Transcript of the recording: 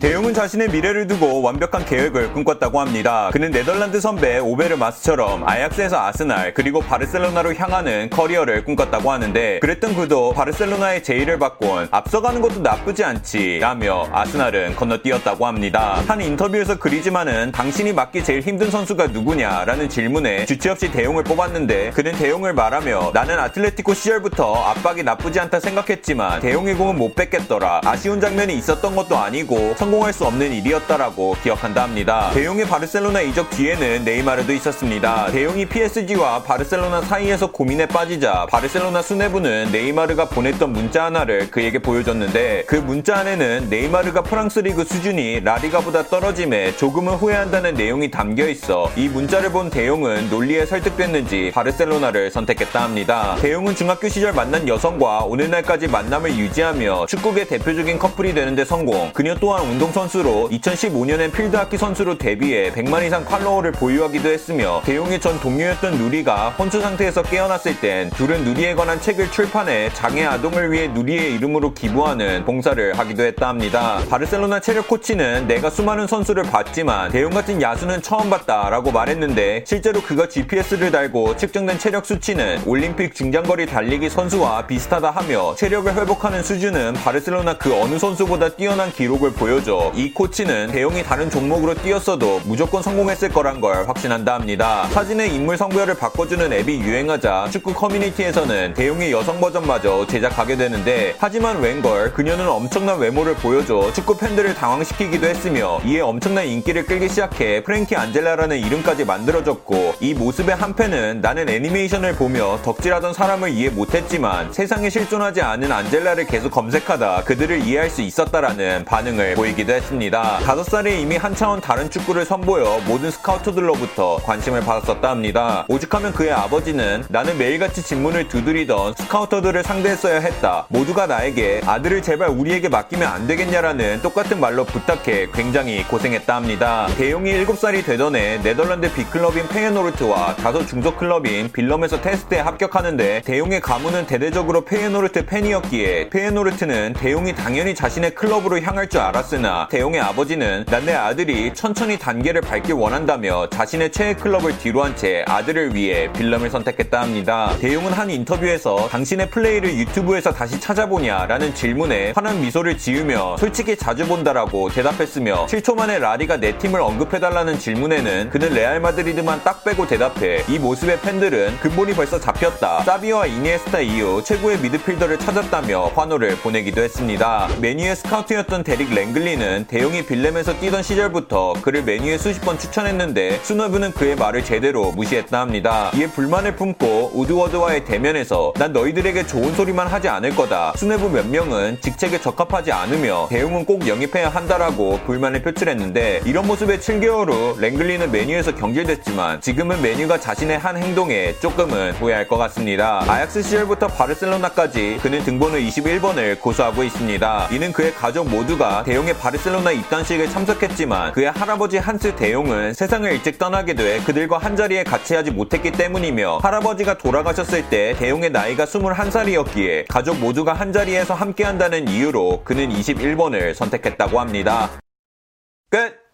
대용은 자신의 미래를 두고 완벽한 계획을 꿈꿨다고 합니다. 그는 네덜란드 선배 오베르 마스처럼 아약스에서 아스날 그리고 바르셀로나로 향하는 커리어를 꿈꿨다고 하는데 그랬던 그도 바르셀로나의 제의를 받곤 앞서가는 것도 나쁘지 않지 라며 아스날은 건너뛰었다고 합니다. 한 인터뷰에서 그리지만은 당신이 맡기 제일 힘든 선수가 누구냐라는 질문에 주체 없이 대용을 뽑았는데 그는 대용을 말하며 나는 아틀레티코 시절부터 압박이 나쁘지 않다 생각했지만 대용의 공은 못 뺏겠더라. 아쉬운 장면이 있었던 것도 아니고 성공할 수 없는 일이었다라고 기억한다 합니다. 대용의 바르셀로나 이적 뒤에는 네이마르도 있었습니다. 대용이 PSG와 바르셀로나 사이에서 고민에 빠지자 바르셀로나 수뇌부는 네이마르가 보냈던 문자 하나를 그에게 보여줬는데 그 문자 안에는 네이마르가 프랑스 리그 수준이 라리가보다 떨어짐에 조금은 후회한다는 내용이 담겨 있어 이 문자를 본 대용은 논리에 설득됐는지 바르셀로나를 선택했다 합니다. 대용은 중학교 시절 만난 여성과 오늘날까지 만남을 유지하며 축구계 대표적인 커플이 되는데 성공. 그녀 또한 운동선수로 2015년엔 필드하키 선수로 데뷔해 100만 이상 팔로워를 보유하기도 했으며 대용의 전 동료였던 누리가 혼수 상태에서 깨어났을 땐 둘은 누리에 관한 책을 출판해 장애 아동을 위해 누리의 이름으로 기부하는 봉사를 하기도 했다 합니다. 바르셀로나 체력 코치는 내가 수많은 선수를 봤지만 대용 같은 야수는 처음 봤다라고 말했는데 실제로 그가 GPS를 달고 측정된 체력 수치는 올림픽 중장거리 달리기 선수와 비슷하다 하며 체력을 회복하는 수준은 바르셀로나 그 어느 선수보다 뛰어난 기록을 보여줘 이 코치는 데 용이 다른 종목으로 뛰었어도 무조건 성공했을 거란 걸 확신한다 합니다. 사진의 인물 성별을 바꿔주는 앱이 유행하자 축구 커뮤니티에서는 데 용의 여성 버전마저 제작하게 되는데 하지만 웬걸 그녀는 엄청난 외모를 보여줘 축구 팬들을 당황시키기도 했으며 이에 엄청난 인기를 끌기 시작해 프랭키 안젤라라는 이름까지 만들어졌고 이 모습에 한 팬은 나는 애니메이션을 보며 덕질하던 사람을 이해 못했지만 세상에 실존하지 않은 안젤라를 계속 검색하다 그들을 이해할 수 있었다라는 반응을 보이기도 했습니다. 다섯 살에 이미 한 차원 다른 축구를 선보여 모든 스카우트들로부터 관심을 받았었다 합니다. 오죽하면 그의 아버지는 나는 매일같이 집문을 두드리던 스카우터들을 상대했어야 했다. 모두가 나에게 아들을 제발 우리에게 맡기면 안 되겠냐라는 똑같은 말로 부탁해 굉장히 고생했다 합니다. 데 용이 7살이 되던 해 네덜란드 big 클럽인 페예노르트와 다소 중소 클럽인 빌럼에서 테스트에 합격하는데 데 용의 가문은 대대적으로 페예노르트 팬이었기에 페예노르트는 데 용이 당연히 자신의 클럽으로 향할 줄 알았으나 데 용의 아버지는 난 내 아들이 천천히 단계를 밟길 원한다며 자신의 최애 클럽을 뒤로 한 채 아들을 위해 빌럼을 선택했다 합니다. 데 용은 한 인터뷰에서 당신의 플레이를 유튜브에서 다시 찾아보냐라는 질문에 환한 미소를 지으며 솔직히 자주 본다라고 대답했으며 7초 만에 라리가 내 팀을 언급해달라는 질문에는 그는 레알 마드리드만 딱 빼고 대답해 이 모습에 팬들은 근본이 벌써 잡혔다. 사비와 이니에스타 이후 최고의 미드필더를 찾았다며 환호를 보내기도 했습니다. 맨유의 스카우트였던 데릭 랭글리는 데 용이 빌럼에서 뛰던 시절부터 그를 맨유에 수십 번 추천했는데 수뇌부는 그의 말을 제대로 무시했다 합니다. 이에 불만을 품고 우드워드와의 대면에서 난 너희들에게 좋은 소리만 하지 않을 거다. 수뇌부 몇 명은 직책에 적합하지 않으며 데 용은 꼭 영입해야 한다라고 불만을 표출했는데 이런 모습에 7개월 후 랭글리는 맨유에서 경질됐지만 지금은 맨유가 자신의 한 행동에 조금은 후회할 것 같습니다. 아약스 시절부터 바르셀로나까지 그는 등번호 21번을 고수하고 있습니다. 이는 그의 가족 모두가 대용의 바르셀로나 입단식에 참석했지만 그의 할아버지 한스 대용은 세상을 일찍 떠나게 돼 그들과 한자리에 같이 하지 못했기 때문이며 할아버지가 돌아가셨을 때 대용의 나이가 21살이었기에 가족 모두가 한자리에서 함께한다는 이유로 그는 21번을 선택했다고 합니다. 끝!